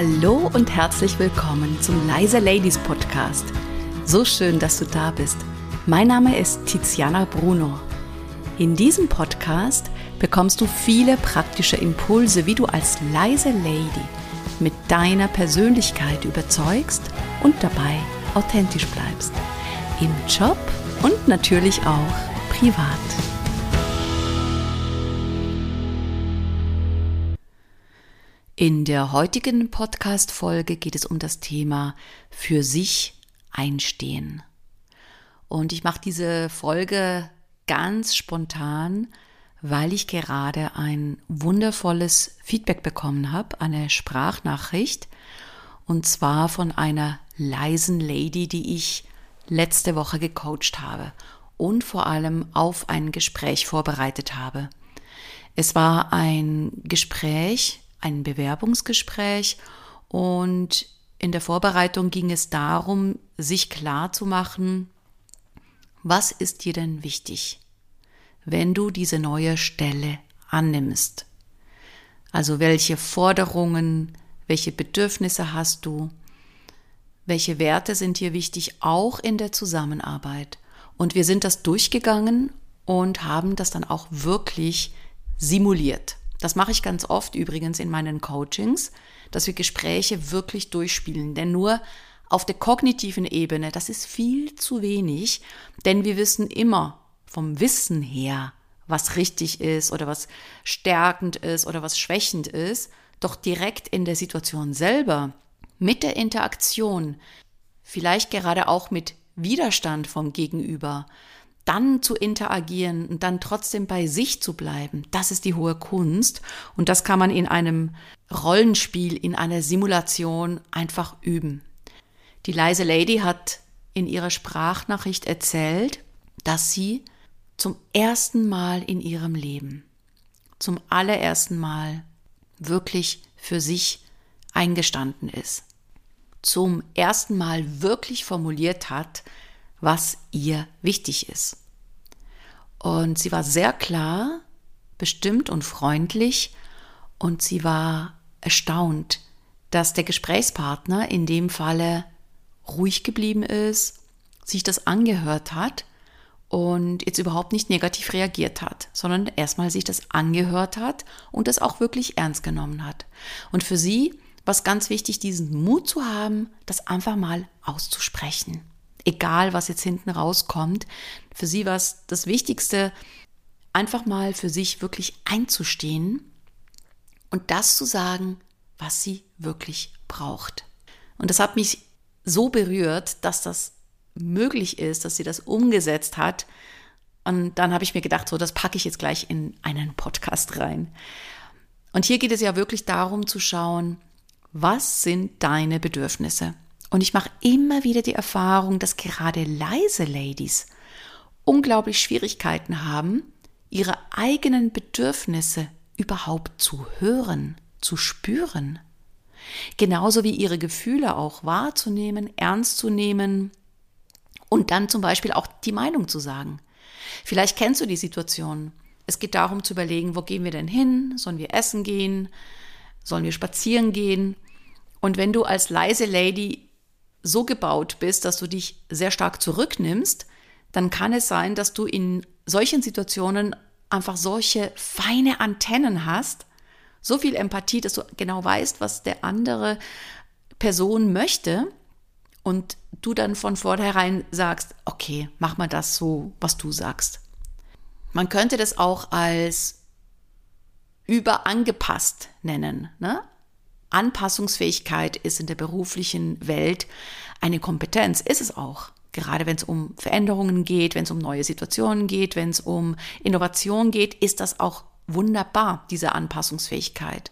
Hallo und herzlich willkommen zum Leise Ladies Podcast. So schön, dass du da bist. Mein Name ist Tiziana Bruno. In diesem Podcast bekommst du viele praktische Impulse, wie du als leise Lady mit deiner Persönlichkeit überzeugst und dabei authentisch bleibst. Im Job und natürlich auch privat. In der heutigen Podcast-Folge geht es um das Thema für sich einstehen. Und ich mache diese Folge ganz spontan, weil ich gerade ein wundervolles Feedback bekommen habe, eine Sprachnachricht, und zwar von einer leisen Lady, die ich letzte Woche gecoacht habe und vor allem auf ein Gespräch vorbereitet habe. Es war ein Gespräch, ein Bewerbungsgespräch und in der Vorbereitung ging es darum, sich klar zu machen, was ist dir denn wichtig, wenn du diese neue Stelle annimmst? Also welche Forderungen, welche Bedürfnisse hast du? Welche Werte sind dir wichtig, auch in der Zusammenarbeit? Und wir sind das durchgegangen und haben das dann auch wirklich simuliert. Das mache ich ganz oft übrigens in meinen Coachings, dass wir Gespräche wirklich durchspielen. Denn nur auf der kognitiven Ebene, das ist viel zu wenig, denn wir wissen immer vom Wissen her, was richtig ist oder was stärkend ist oder was schwächend ist, doch direkt in der Situation selber, mit der Interaktion, vielleicht gerade auch mit Widerstand vom Gegenüber, dann zu interagieren und dann trotzdem bei sich zu bleiben, das ist die hohe Kunst. Und das kann man in einem Rollenspiel, in einer Simulation einfach üben. Die leise Lady hat in ihrer Sprachnachricht erzählt, dass sie zum ersten Mal in ihrem Leben, zum allerersten Mal wirklich für sich eingestanden ist. Zum ersten Mal wirklich formuliert hat, was ihr wichtig ist. Und sie war sehr klar, bestimmt und freundlich und sie war erstaunt, dass der Gesprächspartner in dem Falle ruhig geblieben ist, sich das angehört hat und jetzt überhaupt nicht negativ reagiert hat, sondern erstmal sich das angehört hat und das auch wirklich ernst genommen hat. Und für sie war es ganz wichtig, diesen Mut zu haben, das einfach mal auszusprechen egal was jetzt hinten rauskommt. Für sie war es das Wichtigste, einfach mal für sich wirklich einzustehen und das zu sagen, was sie wirklich braucht. Und das hat mich so berührt, dass das möglich ist, dass sie das umgesetzt hat. Und dann habe ich mir gedacht, so, das packe ich jetzt gleich in einen Podcast rein. Und hier geht es ja wirklich darum zu schauen, was sind deine Bedürfnisse? Und ich mache immer wieder die Erfahrung, dass gerade leise Ladies unglaublich Schwierigkeiten haben, ihre eigenen Bedürfnisse überhaupt zu hören, zu spüren. Genauso wie ihre Gefühle auch wahrzunehmen, ernst zu nehmen und dann zum Beispiel auch die Meinung zu sagen. Vielleicht kennst du die Situation. Es geht darum zu überlegen, wo gehen wir denn hin? Sollen wir essen gehen? Sollen wir spazieren gehen? Und wenn du als leise Lady so gebaut bist, dass du dich sehr stark zurücknimmst, dann kann es sein, dass du in solchen Situationen einfach solche feine Antennen hast, so viel Empathie, dass du genau weißt, was der andere Person möchte und du dann von vornherein sagst, okay, mach mal das so, was du sagst. Man könnte das auch als überangepasst nennen. Ne? Anpassungsfähigkeit ist in der beruflichen Welt eine Kompetenz, ist es auch. Gerade wenn es um Veränderungen geht, wenn es um neue Situationen geht, wenn es um Innovation geht, ist das auch wunderbar, diese Anpassungsfähigkeit.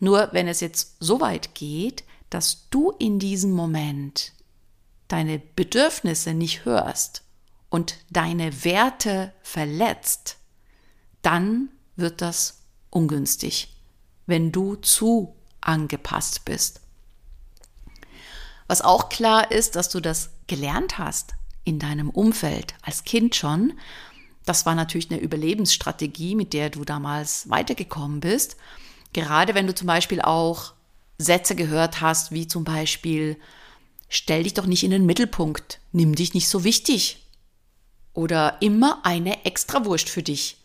Nur wenn es jetzt so weit geht, dass du in diesem Moment deine Bedürfnisse nicht hörst und deine Werte verletzt, dann wird das ungünstig, wenn du zu angepasst bist. Was auch klar ist, dass du das gelernt hast in deinem Umfeld als Kind schon. Das war natürlich eine Überlebensstrategie, mit der du damals weitergekommen bist. Gerade wenn du zum Beispiel auch Sätze gehört hast, wie zum Beispiel, stell dich doch nicht in den Mittelpunkt, nimm dich nicht so wichtig. Oder immer eine Extrawurst für dich.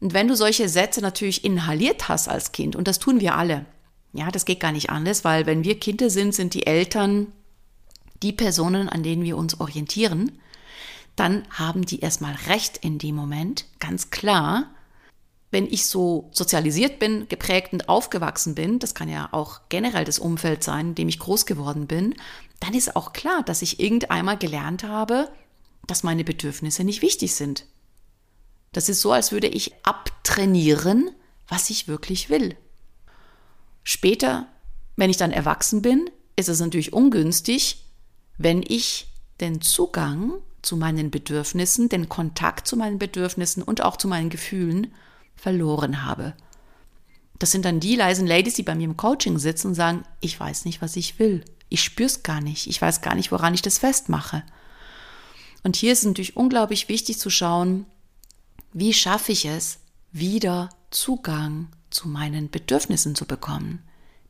Und wenn du solche Sätze natürlich inhaliert hast als Kind, und das tun wir alle, ja, das geht gar nicht anders, weil wenn wir Kinder sind, sind die Eltern die Personen, an denen wir uns orientieren, dann haben die erstmal recht in dem Moment, ganz klar. Wenn ich so sozialisiert bin, geprägt und aufgewachsen bin, das kann ja auch generell das Umfeld sein, in dem ich groß geworden bin, dann ist auch klar, dass ich irgendeinmal gelernt habe, dass meine Bedürfnisse nicht wichtig sind. Das ist so, als würde ich abtrainieren, was ich wirklich will. Später, wenn ich dann erwachsen bin, ist es natürlich ungünstig, wenn ich den Zugang zu meinen Bedürfnissen, den Kontakt zu meinen Bedürfnissen und auch zu meinen Gefühlen verloren habe. Das sind dann die leisen Ladies, die bei mir im Coaching sitzen und sagen, ich weiß nicht, was ich will. Ich spüre es gar nicht. Ich weiß gar nicht, woran ich das festmache. Und hier ist es natürlich unglaublich wichtig zu schauen, wie schaffe ich es, wieder Zugang zu meinen Bedürfnissen zu bekommen,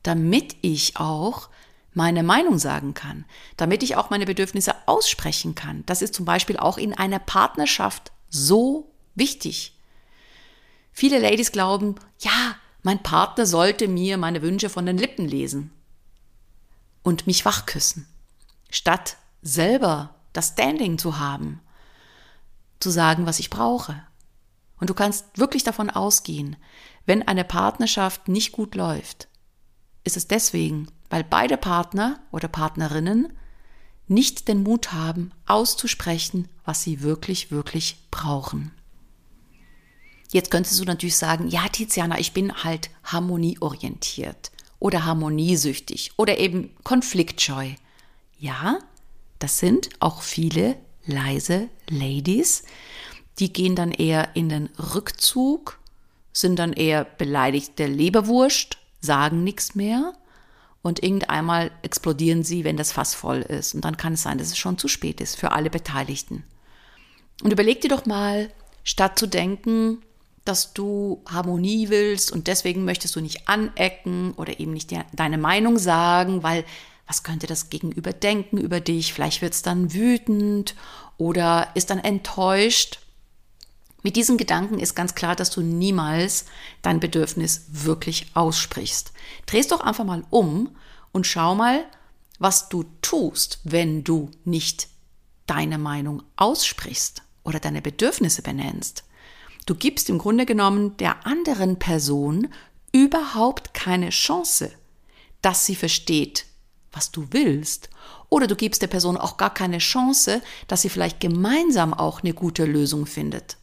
damit ich auch meine Meinung sagen kann, damit ich auch meine Bedürfnisse aussprechen kann. Das ist zum Beispiel auch in einer Partnerschaft so wichtig. Viele Ladies glauben, ja, mein Partner sollte mir meine Wünsche von den Lippen lesen und mich wachküssen, statt selber das Standing zu haben, zu sagen, was ich brauche. Und du kannst wirklich davon ausgehen, wenn eine Partnerschaft nicht gut läuft, ist es deswegen, weil beide Partner oder Partnerinnen nicht den Mut haben, auszusprechen, was sie wirklich, wirklich brauchen. Jetzt könntest du natürlich sagen, ja, Tiziana, ich bin halt harmonieorientiert oder harmoniesüchtig oder eben konfliktscheu. Ja, das sind auch viele leise Ladies, die gehen dann eher in den Rückzug, sind dann eher beleidigte Leberwurst, sagen nichts mehr und irgendeinmal explodieren sie, wenn das Fass voll ist. Und dann kann es sein, dass es schon zu spät ist für alle Beteiligten. Und überleg dir doch mal, statt zu denken, dass du Harmonie willst und deswegen möchtest du nicht anecken oder eben nicht deine Meinung sagen, weil was könnte das Gegenüber denken über dich? Vielleicht wird es dann wütend oder ist dann enttäuscht. Mit diesen Gedanken ist ganz klar, dass du niemals dein Bedürfnis wirklich aussprichst. Drehst doch einfach mal um und schau mal, was du tust, wenn du nicht deine Meinung aussprichst oder deine Bedürfnisse benennst. Du gibst im Grunde genommen der anderen Person überhaupt keine Chance, dass sie versteht, was du willst. Oder du gibst der Person auch gar keine Chance, dass sie vielleicht gemeinsam auch eine gute Lösung findet.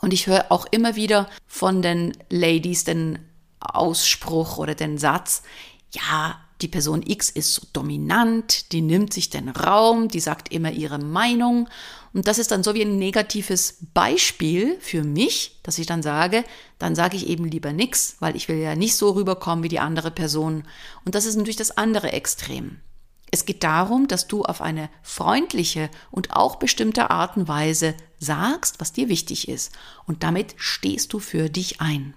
Und ich höre auch immer wieder von den Ladies den Ausspruch oder den Satz, ja, die Person X ist so dominant, die nimmt sich den Raum, die sagt immer ihre Meinung. Und das ist dann so wie ein negatives Beispiel für mich, dass ich dann sage, dann sage ich eben lieber nichts, weil ich will ja nicht so rüberkommen wie die andere Person. Und das ist natürlich das andere Extrem. Es geht darum, dass du auf eine freundliche und auch bestimmte Art und Weise sagst, was dir wichtig ist. Und damit stehst du für dich ein.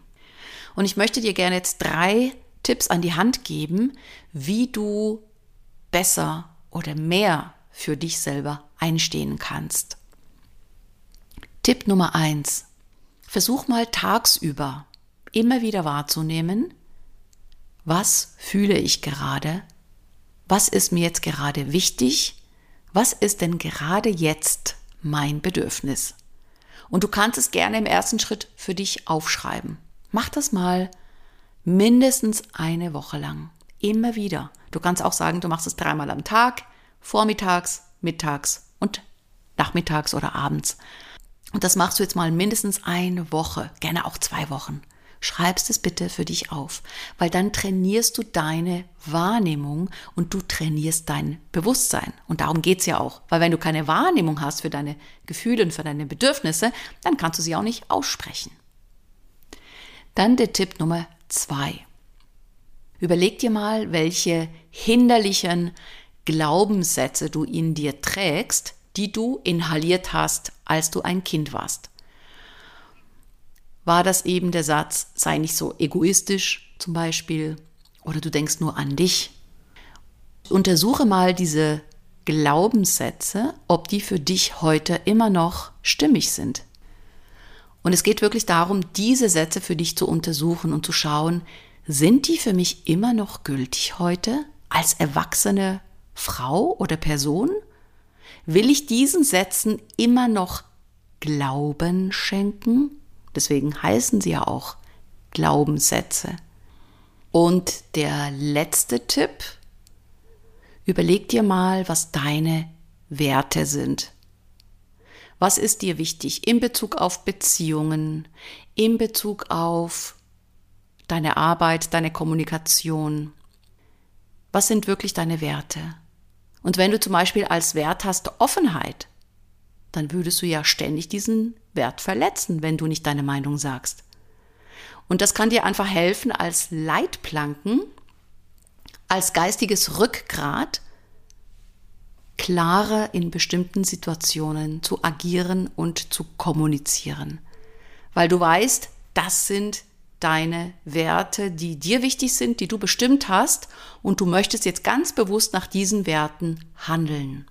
Und ich möchte dir gerne jetzt drei Tipps an die Hand geben, wie du besser oder mehr für dich selber einstehen kannst. Tipp Nummer eins: Versuch mal tagsüber immer wieder wahrzunehmen, was fühle ich gerade was ist mir jetzt gerade wichtig, was ist denn gerade jetzt mein Bedürfnis. Und du kannst es gerne im ersten Schritt für dich aufschreiben. Mach das mal mindestens eine Woche lang. Immer wieder. Du kannst auch sagen, du machst es dreimal am Tag, vormittags, mittags und nachmittags oder abends. Und das machst du jetzt mal mindestens eine Woche, gerne auch zwei Wochen schreibst es bitte für dich auf, weil dann trainierst du deine Wahrnehmung und du trainierst dein Bewusstsein. Und darum geht's ja auch, weil wenn du keine Wahrnehmung hast für deine Gefühle und für deine Bedürfnisse, dann kannst du sie auch nicht aussprechen. Dann der Tipp Nummer zwei. Überleg dir mal, welche hinderlichen Glaubenssätze du in dir trägst, die du inhaliert hast, als du ein Kind warst war das eben der Satz, sei nicht so egoistisch zum Beispiel Oder du denkst nur an dich. Untersuche mal diese Glaubenssätze, ob die für dich heute immer noch stimmig sind. Und es geht wirklich darum, diese Sätze für dich zu untersuchen und zu schauen, sind die für mich immer noch gültig heute als erwachsene Frau oder Person? Will ich diesen Sätzen immer noch Glauben schenken? Deswegen heißen sie ja auch Glaubenssätze. Und der letzte Tipp, überleg dir mal, was deine Werte sind. Was ist dir wichtig in Bezug auf Beziehungen, in Bezug auf deine Arbeit, deine Kommunikation? Was sind wirklich deine Werte? Und wenn du zum Beispiel als Wert hast Offenheit, dann würdest du ja ständig diesen Wert verletzen, wenn du nicht deine Meinung sagst. Und das kann dir einfach helfen als Leitplanken, als geistiges Rückgrat, klarer in bestimmten Situationen zu agieren und zu kommunizieren. Weil du weißt, das sind deine Werte, die dir wichtig sind, die du bestimmt hast und du möchtest jetzt ganz bewusst nach diesen Werten handeln.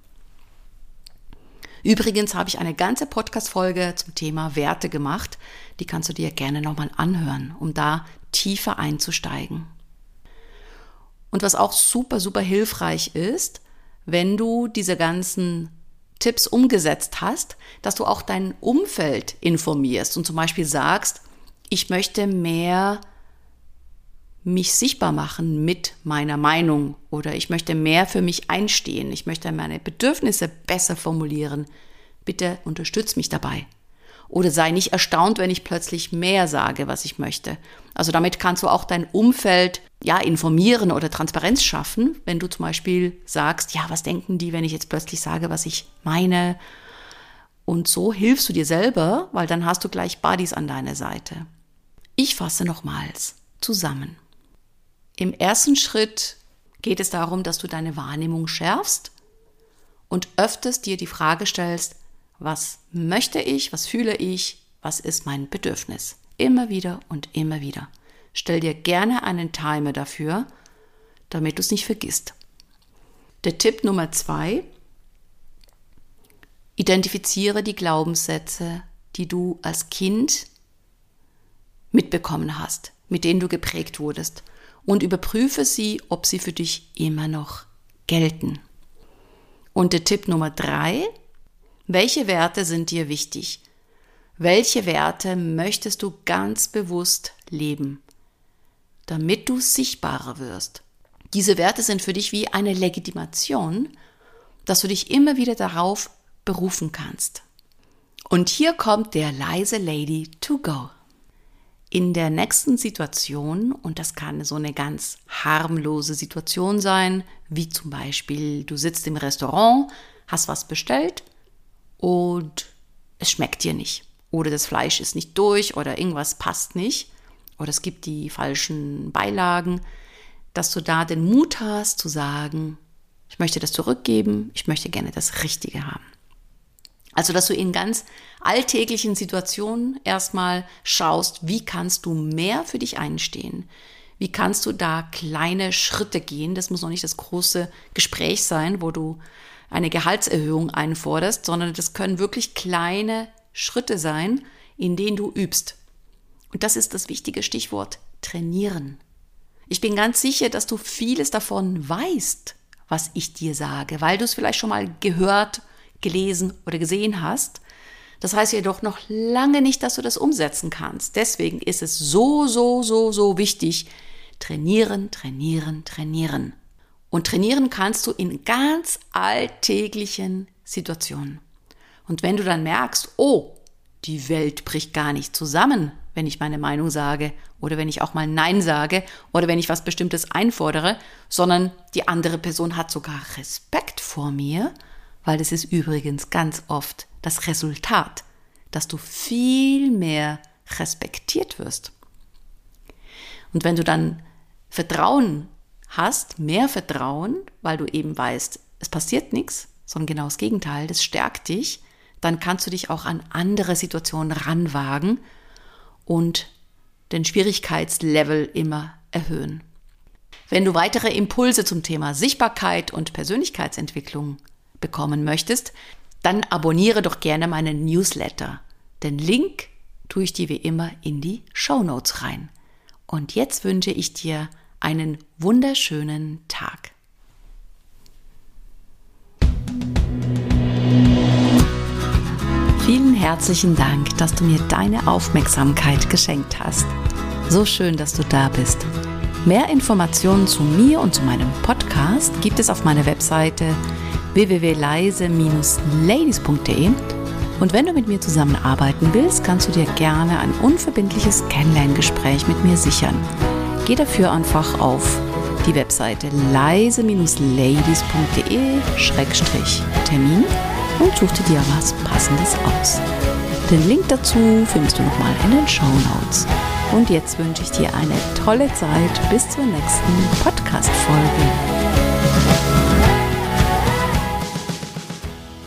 Übrigens habe ich eine ganze Podcast-Folge zum Thema Werte gemacht. Die kannst du dir gerne nochmal anhören, um da tiefer einzusteigen. Und was auch super, super hilfreich ist, wenn du diese ganzen Tipps umgesetzt hast, dass du auch dein Umfeld informierst und zum Beispiel sagst, ich möchte mehr mich sichtbar machen mit meiner Meinung oder ich möchte mehr für mich einstehen, ich möchte meine Bedürfnisse besser formulieren. Bitte unterstütz mich dabei. Oder sei nicht erstaunt, wenn ich plötzlich mehr sage, was ich möchte. Also damit kannst du auch dein Umfeld ja informieren oder Transparenz schaffen, wenn du zum Beispiel sagst, ja, was denken die, wenn ich jetzt plötzlich sage, was ich meine? Und so hilfst du dir selber, weil dann hast du gleich Buddies an deiner Seite. Ich fasse nochmals zusammen. Im ersten Schritt geht es darum, dass du deine Wahrnehmung schärfst und öfters dir die Frage stellst, was möchte ich, was fühle ich, was ist mein Bedürfnis. Immer wieder und immer wieder. Stell dir gerne einen Timer dafür, damit du es nicht vergisst. Der Tipp Nummer zwei, identifiziere die Glaubenssätze, die du als Kind mitbekommen hast, mit denen du geprägt wurdest und überprüfe sie, ob sie für dich immer noch gelten. Und der Tipp Nummer drei, welche Werte sind dir wichtig? Welche Werte möchtest du ganz bewusst leben, damit du sichtbarer wirst? Diese Werte sind für dich wie eine Legitimation, dass du dich immer wieder darauf berufen kannst. Und hier kommt der leise Lady to go. In der nächsten Situation, und das kann so eine ganz harmlose Situation sein, wie zum Beispiel du sitzt im Restaurant, hast was bestellt und es schmeckt dir nicht. Oder das Fleisch ist nicht durch oder irgendwas passt nicht. Oder es gibt die falschen Beilagen, dass du da den Mut hast zu sagen, ich möchte das zurückgeben, ich möchte gerne das Richtige haben. Also, dass du in ganz alltäglichen Situationen erstmal schaust, wie kannst du mehr für dich einstehen? Wie kannst du da kleine Schritte gehen? Das muss noch nicht das große Gespräch sein, wo du eine Gehaltserhöhung einforderst, sondern das können wirklich kleine Schritte sein, in denen du übst. Und das ist das wichtige Stichwort trainieren. Ich bin ganz sicher, dass du vieles davon weißt, was ich dir sage, weil du es vielleicht schon mal gehört, gelesen oder gesehen hast. Das heißt jedoch noch lange nicht, dass du das umsetzen kannst. Deswegen ist es so, so, so, so wichtig, trainieren, trainieren, trainieren. Und trainieren kannst du in ganz alltäglichen Situationen. Und wenn du dann merkst, oh, die Welt bricht gar nicht zusammen, wenn ich meine Meinung sage oder wenn ich auch mal Nein sage oder wenn ich was Bestimmtes einfordere, sondern die andere Person hat sogar Respekt vor mir, weil das ist übrigens ganz oft das Resultat, dass du viel mehr respektiert wirst. Und wenn du dann Vertrauen hast, mehr Vertrauen, weil du eben weißt, es passiert nichts, sondern genau das Gegenteil, das stärkt dich, dann kannst du dich auch an andere Situationen ranwagen und den Schwierigkeitslevel immer erhöhen. Wenn du weitere Impulse zum Thema Sichtbarkeit und Persönlichkeitsentwicklung bekommen möchtest, dann abonniere doch gerne meinen Newsletter. Den Link tue ich dir wie immer in die Show Notes rein. Und jetzt wünsche ich dir einen wunderschönen Tag. Vielen herzlichen Dank, dass du mir deine Aufmerksamkeit geschenkt hast. So schön, dass du da bist. Mehr Informationen zu mir und zu meinem Podcast gibt es auf meiner Webseite www.leise-ladies.de und wenn du mit mir zusammenarbeiten willst, kannst du dir gerne ein unverbindliches Kennenlerngespräch mit mir sichern. Geh dafür einfach auf die Webseite leise-ladies.de-termin und such dir was Passendes aus. Den Link dazu findest du nochmal in den Show Notes. Und jetzt wünsche ich dir eine tolle Zeit bis zur nächsten Podcast-Folge.